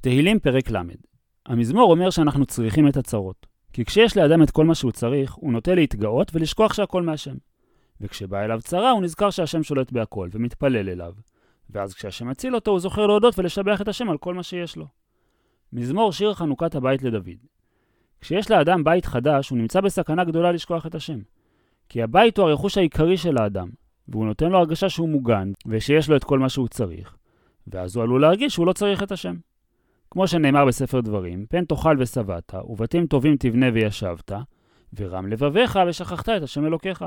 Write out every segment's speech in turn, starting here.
תהילים פרק ל' המזמור אומר שאנחנו צריכים את הצרות. כי כשיש לאדם את כל מה שהוא צריך, הוא נוטה להתגאות ולשכוח שהכל מהשם. וכשבא אליו צרה, הוא נזכר שהשם שולט בהכל, ומתפלל אליו. ואז כשהשם מציל אותו, הוא זוכר להודות ולשבח את השם על כל מה שיש לו. מזמור שיר חנוכת הבית לדוד. כשיש לאדם בית חדש, הוא נמצא בסכנה גדולה לשכוח את השם. כי הבית הוא הרכוש העיקרי של האדם, והוא נותן לו הרגשה שהוא מוגן, ושיש לו את כל מה שהוא צריך. ואז הוא עלול להרגיש שהוא לא צריך את השם. כמו שנאמר בספר דברים, פן תאכל ושבעת, ובתים טובים תבנה וישבת, ורם לבביך ושכחת את השם אלוקיך.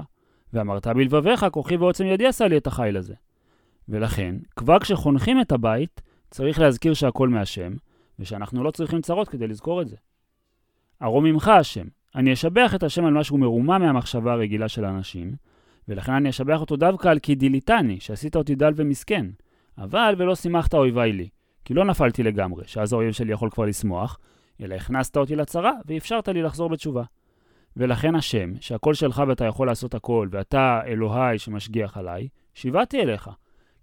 ואמרת בלבביך, כוחי ועוצם ידי עשה לי את החיל הזה. ולכן, כבר כשחונכים את הבית, צריך להזכיר שהכל מהשם, ושאנחנו לא צריכים צרות כדי לזכור את זה. ארום ממך השם, אני אשבח את השם על משהו מרומם מהמחשבה הרגילה של האנשים, ולכן אני אשבח אותו דווקא על כי דיליתני, שעשית אותי דל ומסכן. אבל ולא שימחת אויביי לי, כי לא נפלתי לגמרי, שאז האויב שלי יכול כבר לשמוח, אלא הכנסת אותי לצרה ואפשרת לי לחזור בתשובה. ולכן השם, שהכל שלך ואתה יכול לעשות הכל, ואתה אלוהי שמשגיח עליי, שיבעתי אליך,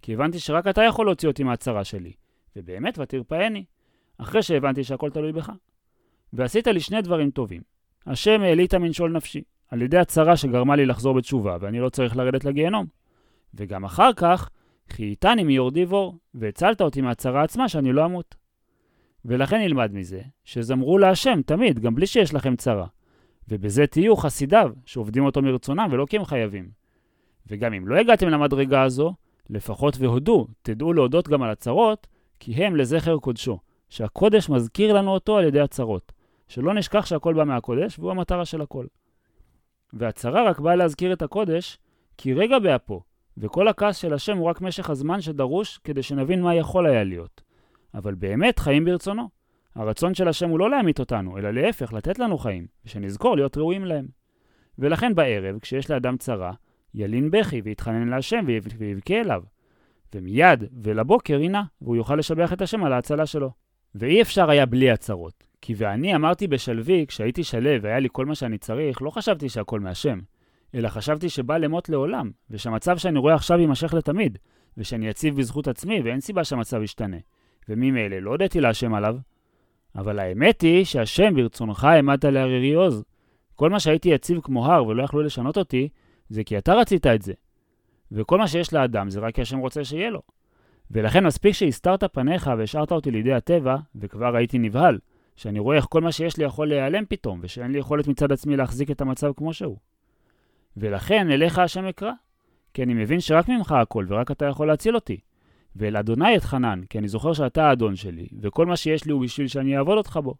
כי הבנתי שרק אתה יכול להוציא אותי מהצרה שלי, ובאמת ותרפאני, אחרי שהבנתי שהכל תלוי בך. ועשית לי שני דברים טובים. השם העלית מנשול נפשי, על ידי הצרה שגרמה לי לחזור בתשובה, ואני לא צריך לרדת לגיהנום. וגם אחר כך, חייתני מיורדי בור, והצלת אותי מהצרה עצמה שאני לא אמות. ולכן נלמד מזה, שזמרו להשם תמיד, גם בלי שיש לכם צרה. ובזה תהיו חסידיו, שעובדים אותו מרצונם ולא כי הם חייבים. וגם אם לא הגעתם למדרגה הזו, לפחות והודו, תדעו להודות גם על הצרות, כי הם לזכר קודשו, שהקודש מזכיר לנו אותו על ידי הצרות. שלא נשכח שהכל בא מהקודש, והוא המטרה של הכל. והצרה רק באה להזכיר את הקודש, כי רגע באפו, וכל הכעס של השם הוא רק משך הזמן שדרוש כדי שנבין מה יכול היה להיות. אבל באמת חיים ברצונו. הרצון של השם הוא לא להמית אותנו, אלא להפך, לתת לנו חיים, ושנזכור להיות ראויים להם. ולכן בערב, כשיש לאדם צרה, ילין בכי ויתחנן להשם ויבכה אליו. ומיד ולבוקר יינה, והוא יוכל לשבח את השם על ההצלה שלו. ואי אפשר היה בלי הצרות. כי ואני אמרתי בשלוי, כשהייתי שלו והיה לי כל מה שאני צריך, לא חשבתי שהכל מהשם. אלא חשבתי שבא למות לעולם, ושהמצב שאני רואה עכשיו יימשך לתמיד, ושאני יציב בזכות עצמי, ואין סיבה שהמצב ישתנה. וממילא לא הודיתי להשם עליו. אבל האמת היא שהשם ברצונך העמדת לערירי עוז. כל מה שהייתי יציב כמו הר ולא יכלו לשנות אותי, זה כי אתה רצית את זה. וכל מה שיש לאדם זה רק כי השם רוצה שיהיה לו. ולכן מספיק שהסתרת פניך והשארת אותי לידי הטבע, וכבר הייתי נבהל, שאני רואה איך כל מה שיש לי יכול להיעלם פתאום, ושאין לי יכולת מצד עצמי להחזיק את המצב כמו שהוא. ולכן אליך השם אקרא, כי אני מבין שרק ממך הכל, ורק אתה יכול להציל אותי. ואל אדוני אתחנן, כי אני זוכר שאתה האדון שלי, וכל מה שיש לי הוא בשביל שאני אעבוד אותך בו.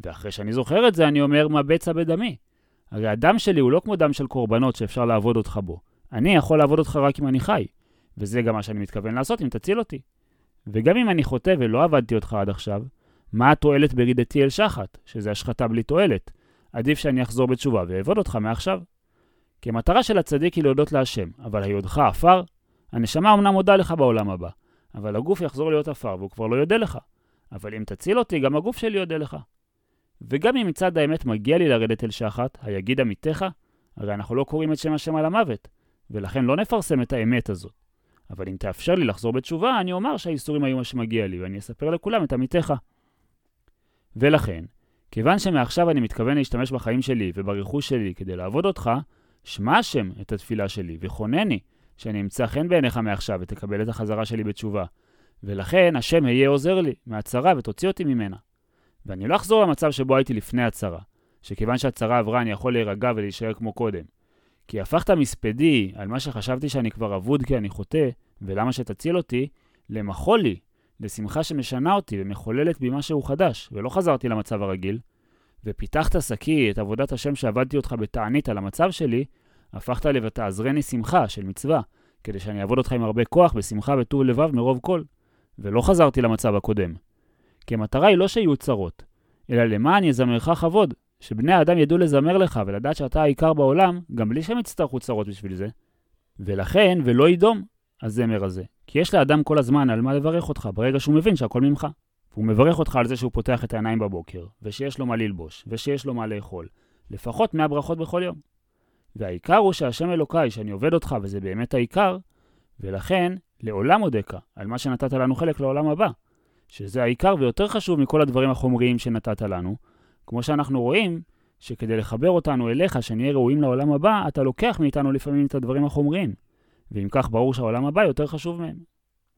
ואחרי שאני זוכר את זה, אני אומר, מה בצע בדמי? הרי הדם שלי הוא לא כמו דם של קורבנות שאפשר לעבוד אותך בו. אני יכול לעבוד אותך רק אם אני חי, וזה גם מה שאני מתכוון לעשות אם תציל אותי. וגם אם אני חוטא ולא עבדתי אותך עד עכשיו, מה התועלת ברידתי אל שחת, שזה השחתה בלי תועלת? עדיף שאני אחזור בתשובה ואעבוד אותך מעכשיו. כי המטרה של הצדיק היא להודות להשם, אבל היודך עפר, הנשמה אמנם מודה לך בעולם הבא, אבל הגוף יחזור להיות עפר והוא כבר לא יודה לך. אבל אם תציל אותי, גם הגוף שלי יודה לך. וגם אם מצד האמת מגיע לי לרדת אל שחת, היגיד עמיתך, הרי אנחנו לא קוראים את שם השם על המוות, ולכן לא נפרסם את האמת הזאת. אבל אם תאפשר לי לחזור בתשובה, אני אומר שהאיסורים היו מה שמגיע לי, ואני אספר לכולם את עמיתך. ולכן, כיוון שמעכשיו אני מתכוון להשתמש בחיים שלי וברכוש שלי כדי לעבוד אותך, שמע השם את התפילה שלי וחונני, שאני אמצא חן בעיניך מעכשיו ותקבל את החזרה שלי בתשובה. ולכן השם יהיה עוזר לי מהצרה ותוציא אותי ממנה. ואני לא אחזור למצב שבו הייתי לפני הצרה, שכיוון שהצרה עברה אני יכול להירגע ולהישאר כמו קודם. כי הפכת מספדי על מה שחשבתי שאני כבר אבוד כי אני חוטא, ולמה שתציל אותי, למחול לי, לשמחה שמשנה אותי ומחוללת בי משהו חדש, ולא חזרתי למצב הרגיל. ופיתחת שקי את עבודת השם שעבדתי אותך בתענית על המצב שלי, הפכת ל"ותעזרני שמחה" של מצווה, כדי שאני אעבוד אותך עם הרבה כוח, בשמחה וטוב לבב מרוב כל. ולא חזרתי למצב הקודם. כי המטרה היא לא שיהיו צרות, אלא למען יזמרך כבוד, שבני האדם ידעו לזמר לך ולדעת שאתה העיקר בעולם, גם בלי שהם יצטרכו צרות בשביל זה. ולכן, ולא ידום, הזמר הזה. כי יש לאדם כל הזמן על מה לברך אותך, ברגע שהוא מבין שהכל ממך. הוא מברך אותך על זה שהוא פותח את העיניים בבוקר, ושיש לו מה ללבוש, ושיש לו מה לאכול. לפחות 100 ברכות בכל יום. והעיקר הוא שהשם אלוקיי, שאני עובד אותך, וזה באמת העיקר, ולכן לעולם אודקה על מה שנתת לנו חלק לעולם הבא. שזה העיקר ויותר חשוב מכל הדברים החומריים שנתת לנו. כמו שאנחנו רואים, שכדי לחבר אותנו אליך, שנהיה ראויים לעולם הבא, אתה לוקח מאיתנו לפעמים את הדברים החומריים. ואם כך, ברור שהעולם הבא יותר חשוב מהם.